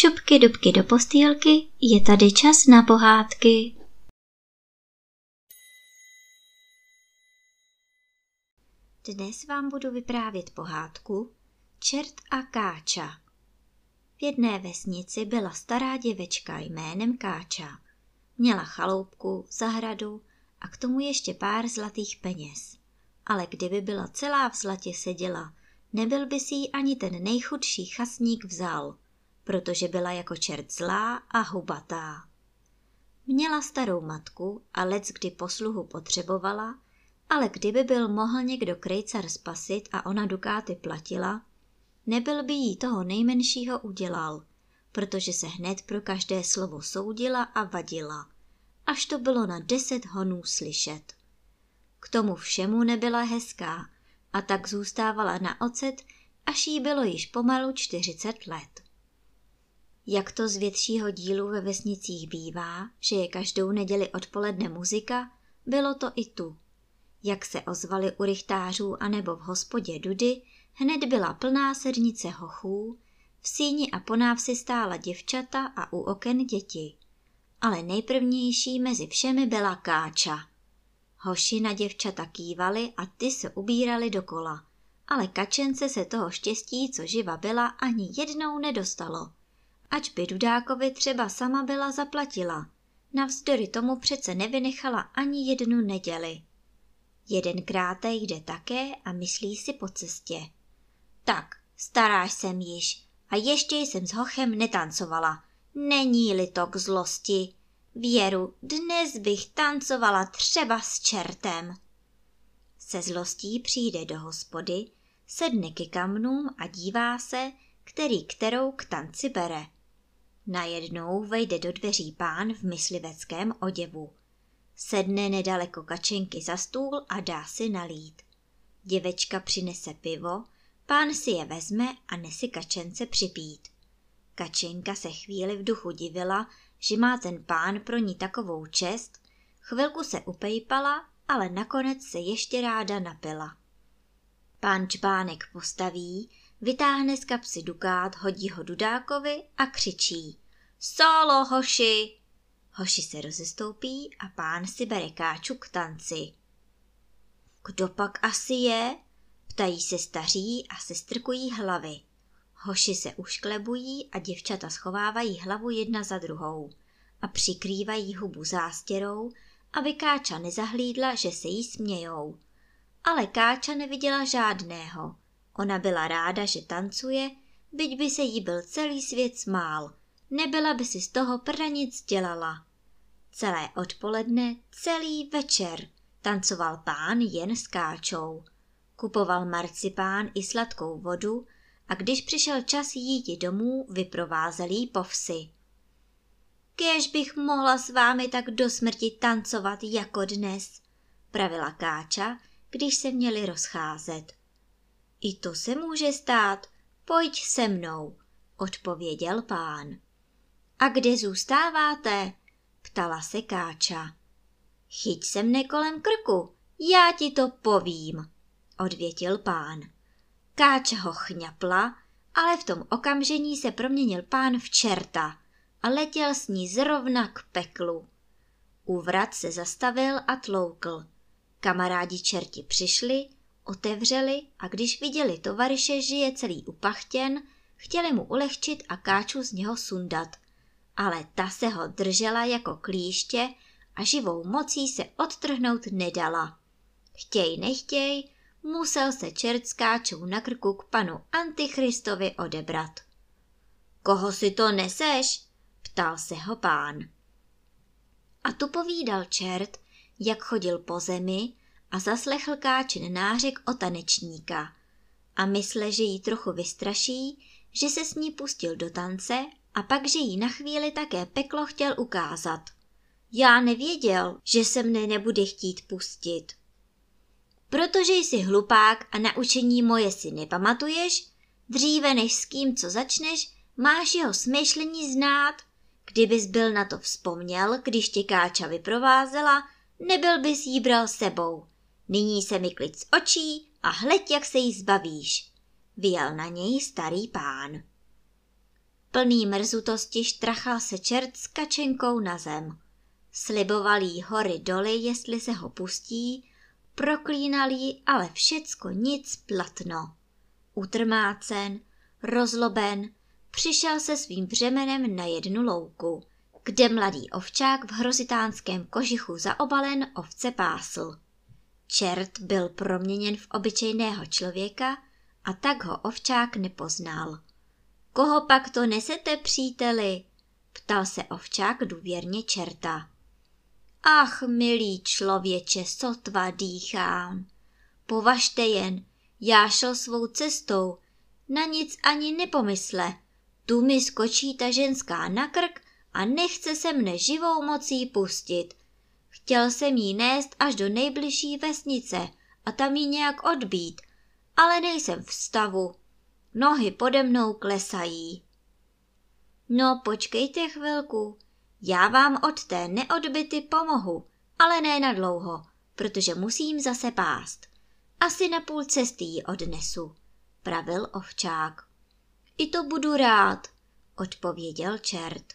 Šupky dubky do postýlky, je tady čas na pohádky. Dnes vám budu vyprávět pohádku Čert a Káča. V jedné vesnici byla stará děvečka jménem Káča. Měla chaloupku, zahradu a k tomu ještě pár zlatých peněz. Ale kdyby byla celá v zlatě seděla, nebyl by si ji ani ten nejchudší chasník vzal – protože byla jako čert zlá a hubatá. Měla starou matku a lec kdy posluhu potřebovala, ale kdyby byl mohl někdo krejcar spasit a ona dukáty platila, nebyl by jí toho nejmenšího udělal, protože se hned pro každé slovo soudila a vadila, až to bylo na deset honů slyšet. K tomu všemu nebyla hezká a tak zůstávala na ocet, až jí bylo již pomalu čtyřicet let. Jak to z většího dílu ve vesnicích bývá, že je každou neděli odpoledne muzika, bylo to i tu. Jak se ozvali u rychtářů anebo v hospodě Dudy, hned byla plná sednice hochů, v síni a ponávsi stála děvčata a u oken děti. Ale nejprvnější mezi všemi byla Káča. Hoši na děvčata kývali a ty se ubírali dokola, ale kačence se toho štěstí, co živa byla, ani jednou nedostalo – Ač by Dudákovi třeba sama byla zaplatila. Navzdory tomu přece nevynechala ani jednu neděli. Jedenkrát jde také a myslí si po cestě. Tak, staráš jsem již a ještě jsem s hochem netancovala. Není-li to k zlosti. Věru, dnes bych tancovala třeba s čertem. Se zlostí přijde do hospody, sedne ke kamnům a dívá se, který kterou k tanci bere. Najednou vejde do dveří pán v mysliveckém oděvu. Sedne nedaleko kačenky za stůl a dá si nalít. Děvečka přinese pivo, pán si je vezme a nesi kačence připít. Kačenka se chvíli v duchu divila, že má ten pán pro ní takovou čest, chvilku se upejpala, ale nakonec se ještě ráda napila. Pán čbánek postaví, vytáhne z kapsy dukát, hodí ho Dudákovi a křičí. Solo, hoši! Hoši se rozestoupí a pán si bere káču k tanci. Kdo pak asi je? Ptají se staří a sestrkují hlavy. Hoši se ušklebují a děvčata schovávají hlavu jedna za druhou a přikrývají hubu zástěrou, aby Káča nezahlídla, že se jí smějou. Ale Káča neviděla žádného – Ona byla ráda, že tancuje, byť by se jí byl celý svět smál. Nebyla by si z toho pranic dělala. Celé odpoledne, celý večer tancoval pán jen s káčou. Kupoval marcipán i sladkou vodu a když přišel čas jít domů, vyprovázel jí po vsi. Kéž bych mohla s vámi tak do smrti tancovat jako dnes, pravila Káča, když se měli rozcházet. I to se může stát, pojď se mnou, odpověděl pán. A kde zůstáváte? ptala se Káča. Chyť se mne kolem krku, já ti to povím, odvětil pán. Káča ho chňapla, ale v tom okamžení se proměnil pán v čerta a letěl s ní zrovna k peklu. Úvrat se zastavil a tloukl. Kamarádi čerti přišli otevřeli a když viděli tovaryše žije celý upachtěn, chtěli mu ulehčit a káču z něho sundat. Ale ta se ho držela jako klíště a živou mocí se odtrhnout nedala. Chtěj nechtěj, musel se čert s káčou na krku k panu Antichristovi odebrat. Koho si to neseš? ptal se ho pán. A tu povídal čert, jak chodil po zemi a zaslechl Káčin nářek o tanečníka a mysle, že jí trochu vystraší, že se s ní pustil do tance a pak, že jí na chvíli také peklo chtěl ukázat. Já nevěděl, že se mne nebude chtít pustit. Protože jsi hlupák a na učení moje si nepamatuješ, dříve než s kým co začneš, máš jeho smýšlení znát. Kdybys byl na to vzpomněl, když tě Káča vyprovázela, nebyl bys jí bral sebou. Nyní se mi klid z očí a hleď, jak se jí zbavíš. Vyjel na něj starý pán. Plný mrzutosti štrachal se čert s kačenkou na zem. Sliboval jí hory doly, jestli se ho pustí, proklínal jí, ale všecko nic platno. Utrmácen, rozloben, přišel se svým břemenem na jednu louku, kde mladý ovčák v hrozitánském kožichu zaobalen ovce pásl. Čert byl proměněn v obyčejného člověka a tak ho ovčák nepoznal. Koho pak to nesete, příteli? ptal se ovčák důvěrně čerta. Ach, milý člověče, sotva dýchám. Považte jen, já šel svou cestou, na nic ani nepomysle. Tu mi skočí ta ženská na krk a nechce se mne živou mocí pustit. Chtěl jsem jí nést až do nejbližší vesnice a tam jí nějak odbít, ale nejsem v stavu. Nohy pode mnou klesají. No, počkejte chvilku, já vám od té neodbyty pomohu, ale ne na dlouho, protože musím zase pást. Asi na půl cesty ji odnesu, pravil ovčák. I to budu rád, odpověděl čert.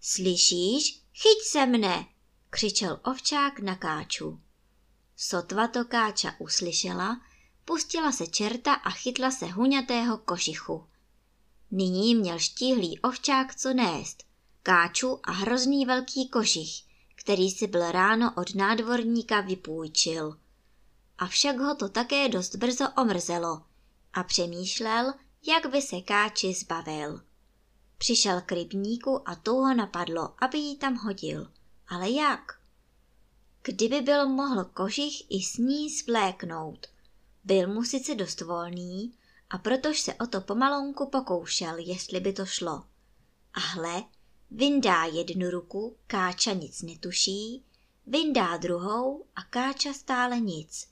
Slyšíš? Chyť se mne, křičel ovčák na káču. Sotva to káča uslyšela, pustila se čerta a chytla se huňatého košichu. Nyní měl štíhlý ovčák co nést, káču a hrozný velký košich, který si byl ráno od nádvorníka vypůjčil. Avšak ho to také dost brzo omrzelo a přemýšlel, jak by se káči zbavil. Přišel k rybníku a tu ho napadlo, aby ji tam hodil. Ale jak? Kdyby byl mohl kožich i s ní svléknout. Byl mu sice dost volný a protož se o to pomalonku pokoušel, jestli by to šlo. A hle, vyndá jednu ruku, Káča nic netuší, vyndá druhou a Káča stále nic.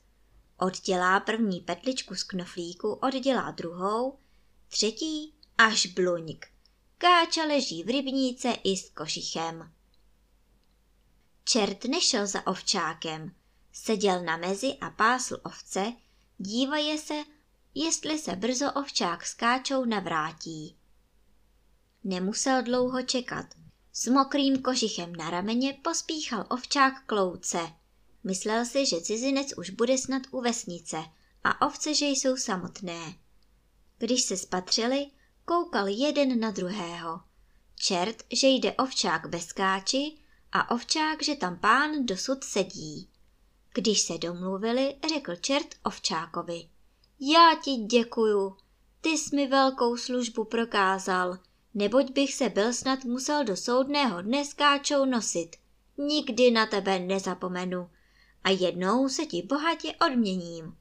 Oddělá první petličku z knoflíku, oddělá druhou, třetí až bluňk. Káča leží v rybníce i s košichem. Čert nešel za ovčákem, seděl na mezi a pásl ovce, dívaje se, jestli se brzo ovčák s káčou navrátí. Nemusel dlouho čekat. S mokrým kožichem na rameně pospíchal ovčák k louce. Myslel si, že cizinec už bude snad u vesnice a ovce, že jsou samotné. Když se spatřili, koukal jeden na druhého. Čert, že jde ovčák bez káči a ovčák, že tam pán dosud sedí. Když se domluvili, řekl čert ovčákovi. Já ti děkuju, ty jsi mi velkou službu prokázal, neboť bych se byl snad musel do soudného dne s káčou nosit. Nikdy na tebe nezapomenu a jednou se ti bohatě odměním.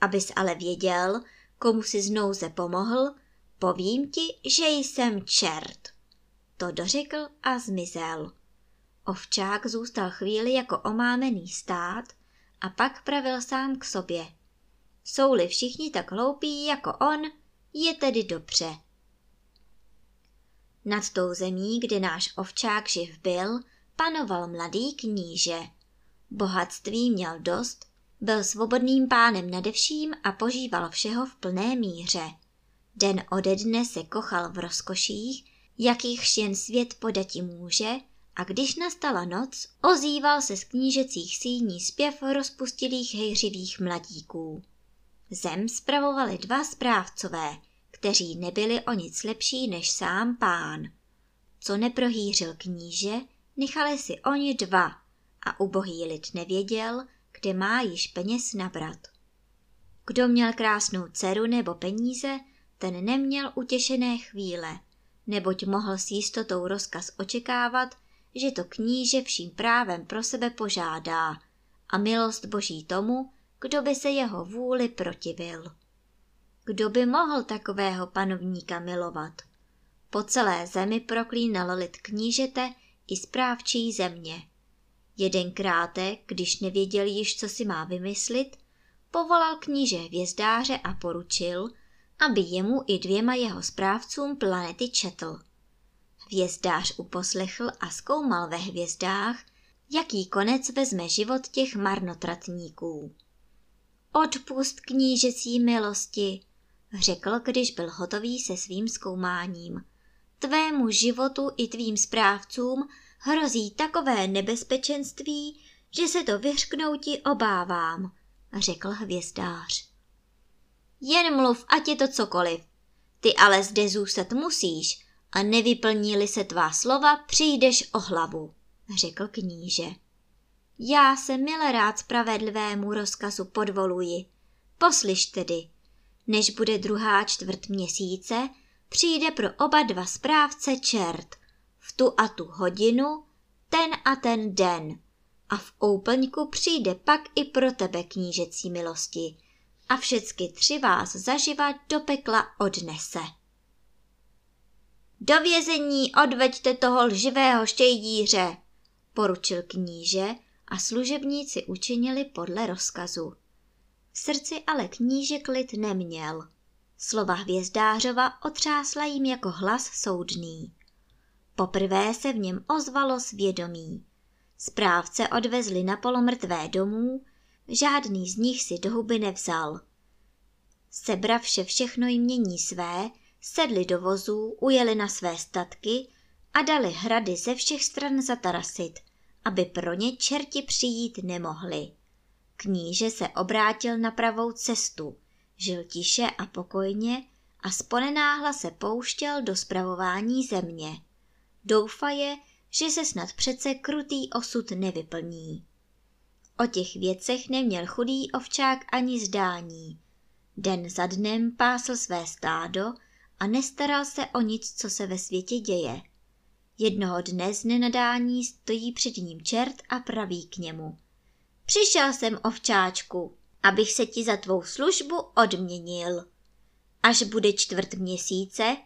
Abys ale věděl, komu si z nouze pomohl, povím ti, že jsem čert. To dořekl a zmizel. Ovčák zůstal chvíli jako omámený stát a pak pravil sám k sobě. Jsou-li všichni tak hloupí jako on, je tedy dobře. Nad tou zemí, kde náš ovčák živ byl, panoval mladý kníže. Bohatství měl dost, byl svobodným pánem nadevším a požíval všeho v plné míře. Den ode dne se kochal v rozkoších, jakýchž jen svět podati může, a když nastala noc, ozýval se z knížecích síní zpěv rozpustilých hejřivých mladíků. Zem spravovali dva správcové, kteří nebyli o nic lepší než sám pán. Co neprohýřil kníže, nechali si oni dva a ubohý lid nevěděl, kde má již peněz nabrat. Kdo měl krásnou dceru nebo peníze, ten neměl utěšené chvíle, neboť mohl s jistotou rozkaz očekávat, že to kníže vším právem pro sebe požádá a milost boží tomu, kdo by se jeho vůli protivil. Kdo by mohl takového panovníka milovat? Po celé zemi proklínal lid knížete i správčí země. Jedenkrát, když nevěděl již, co si má vymyslit, povolal kníže hvězdáře a poručil, aby jemu i dvěma jeho správcům planety četl. Hvězdář uposlechl a zkoumal ve hvězdách, jaký konec vezme život těch marnotratníků. Odpust knížecí milosti, řekl, když byl hotový se svým zkoumáním. tvému životu i tvým správcům hrozí takové nebezpečenství, že se to vyřknouti obávám, řekl hvězdář. Jen mluv, ať je to cokoliv. Ty ale zde zůstat musíš a nevyplní se tvá slova, přijdeš o hlavu, řekl kníže. Já se milé rád spravedlivému rozkazu podvoluji. Poslyš tedy, než bude druhá čtvrt měsíce, přijde pro oba dva správce čert v tu a tu hodinu, ten a ten den. A v úplňku přijde pak i pro tebe knížecí milosti a všecky tři vás zaživa do pekla odnese. Do vězení odveďte toho lživého štějdíře, poručil kníže a služebníci učinili podle rozkazu. V srdci ale kníže klid neměl. Slova hvězdářova otřásla jim jako hlas soudný. Poprvé se v něm ozvalo svědomí. Správce odvezli na polomrtvé domů, žádný z nich si do huby nevzal. Sebravše všechno jmění své, sedli do vozů, ujeli na své statky a dali hrady ze všech stran zatarasit, aby pro ně čerti přijít nemohli. Kníže se obrátil na pravou cestu, žil tiše a pokojně a sponenáhla se pouštěl do spravování země. Doufaje, že se snad přece krutý osud nevyplní. O těch věcech neměl chudý ovčák ani zdání. Den za dnem pásl své stádo a nestaral se o nic, co se ve světě děje. Jednoho dne z nenadání stojí před ním čert a praví k němu. Přišel jsem, ovčáčku, abych se ti za tvou službu odměnil. Až bude čtvrt měsíce,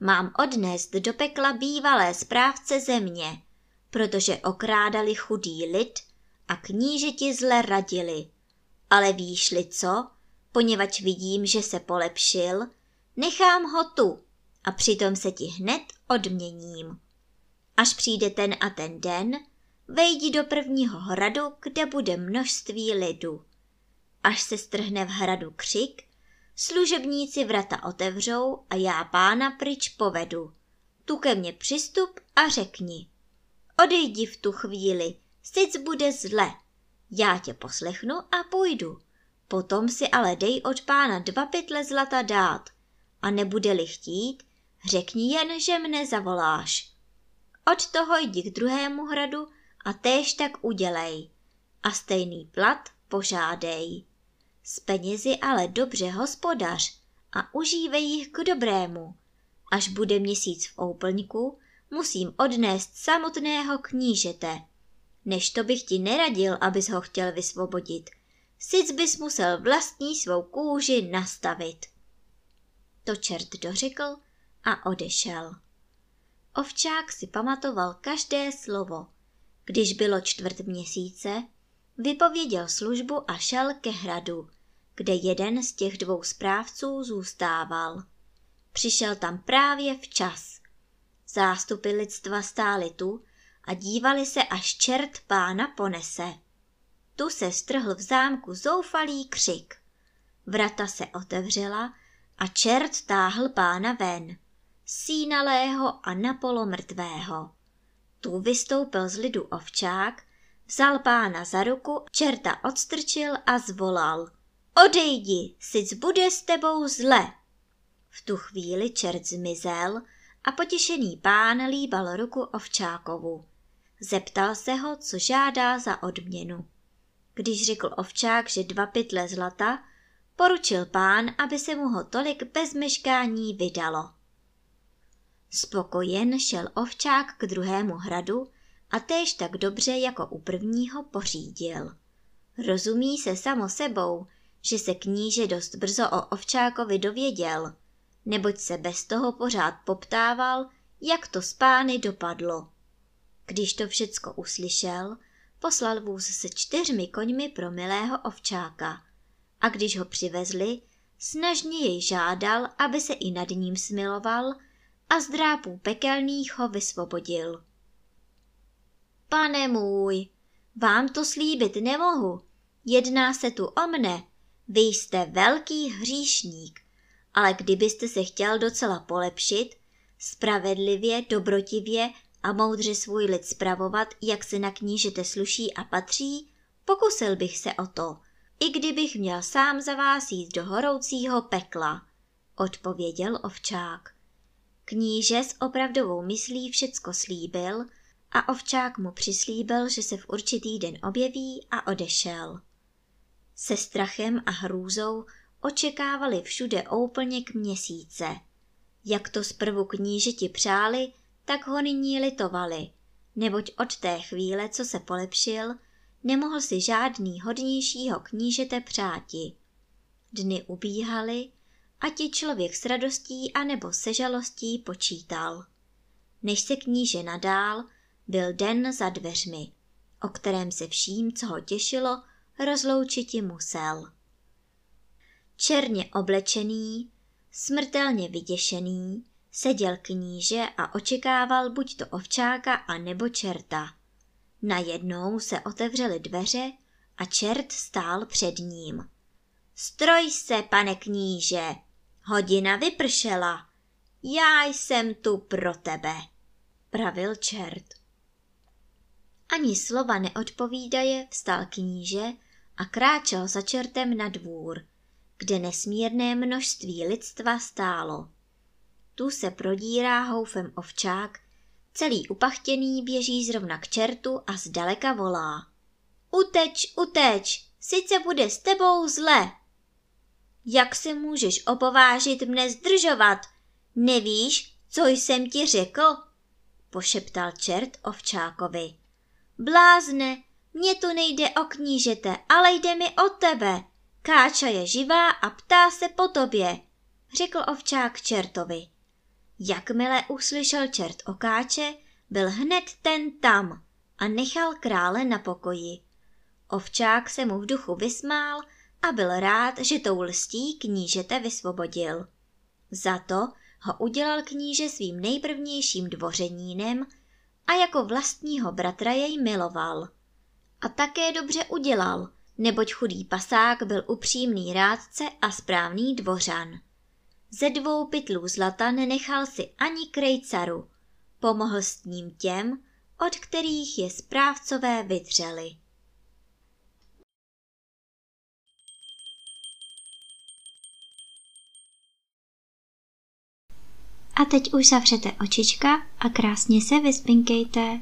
mám odnést do pekla bývalé správce země, protože okrádali chudý lid a knížeti zle radili. Ale víš-li co, poněvadž vidím, že se polepšil, nechám ho tu a přitom se ti hned odměním. Až přijde ten a ten den, vejdi do prvního hradu, kde bude množství lidu. Až se strhne v hradu křik, služebníci vrata otevřou a já pána pryč povedu. Tu ke mně přistup a řekni. Odejdi v tu chvíli, sic bude zle. Já tě poslechnu a půjdu. Potom si ale dej od pána dva pytle zlata dát. A nebude-li chtít, řekni jen, že mne zavoláš. Od toho jdi k druhému hradu a též tak udělej. A stejný plat požádej. S penězi ale dobře hospodař a užívej jich k dobrému. Až bude měsíc v úplňku, musím odnést samotného knížete. Než to bych ti neradil, abys ho chtěl vysvobodit. Sic bys musel vlastní svou kůži nastavit. To čert dořekl a odešel. Ovčák si pamatoval každé slovo. Když bylo čtvrt měsíce, vypověděl službu a šel ke hradu, kde jeden z těch dvou správců zůstával. Přišel tam právě včas. Zástupy lidstva stály tu a dívali se, až čert pána ponese. Tu se strhl v zámku zoufalý křik. Vrata se otevřela a čert táhl pána ven, sínalého a napolo mrtvého. Tu vystoupil z lidu ovčák, vzal pána za ruku, čerta odstrčil a zvolal. Odejdi, sic bude s tebou zle. V tu chvíli čert zmizel a potěšený pán líbal ruku ovčákovu. Zeptal se ho, co žádá za odměnu. Když řekl ovčák, že dva pytle zlata, poručil pán, aby se mu ho tolik bez meškání vydalo. Spokojen šel ovčák k druhému hradu a též tak dobře jako u prvního pořídil. Rozumí se samo sebou, že se kníže dost brzo o ovčákovi dověděl, neboť se bez toho pořád poptával, jak to s pány dopadlo. Když to všecko uslyšel, poslal vůz se čtyřmi koňmi pro milého ovčáka a když ho přivezli, snažně jej žádal, aby se i nad ním smiloval a z drápů pekelných ho vysvobodil. Pane můj, vám to slíbit nemohu, jedná se tu o mne, vy jste velký hříšník, ale kdybyste se chtěl docela polepšit, spravedlivě, dobrotivě a moudře svůj lid spravovat, jak se na knížete sluší a patří, pokusil bych se o to, i kdybych měl sám za vás jít do horoucího pekla, odpověděl ovčák. Kníže s opravdovou myslí všecko slíbil a ovčák mu přislíbil, že se v určitý den objeví a odešel. Se strachem a hrůzou očekávali všude úplně k měsíce. Jak to zprvu knížeti přáli, tak ho nyní litovali, neboť od té chvíle, co se polepšil, nemohl si žádný hodnějšího knížete přáti. Dny ubíhaly a ti člověk s radostí anebo se žalostí počítal. Než se kníže nadál, byl den za dveřmi, o kterém se vším, co ho těšilo, rozloučiti musel. Černě oblečený, smrtelně vyděšený, seděl kníže a očekával buď to ovčáka a nebo čerta. Najednou se otevřely dveře a čert stál před ním. Stroj se, pane kníže, hodina vypršela. Já jsem tu pro tebe, pravil čert. Ani slova neodpovídaje vstal kníže a kráčel za čertem na dvůr, kde nesmírné množství lidstva stálo. Tu se prodírá houfem ovčák, celý upachtěný běží zrovna k čertu a zdaleka volá. Uteč, uteč, sice bude s tebou zle. Jak se můžeš opovážit mne zdržovat? Nevíš, co jsem ti řekl? Pošeptal čert ovčákovi. Blázne, mně tu nejde o knížete, ale jde mi o tebe. Káča je živá a ptá se po tobě, řekl ovčák čertovi. Jakmile uslyšel čert o káče, byl hned ten tam a nechal krále na pokoji. Ovčák se mu v duchu vysmál a byl rád, že tou lstí knížete vysvobodil. Za to ho udělal kníže svým nejprvnějším dvořenínem a jako vlastního bratra jej miloval. A také dobře udělal, neboť chudý pasák byl upřímný rádce a správný dvořan. Ze dvou pytlů zlata nenechal si ani krejcaru, pomohl s ním těm, od kterých je správcové vydřeli. A teď už zavřete očička a krásně se vyspinkejte.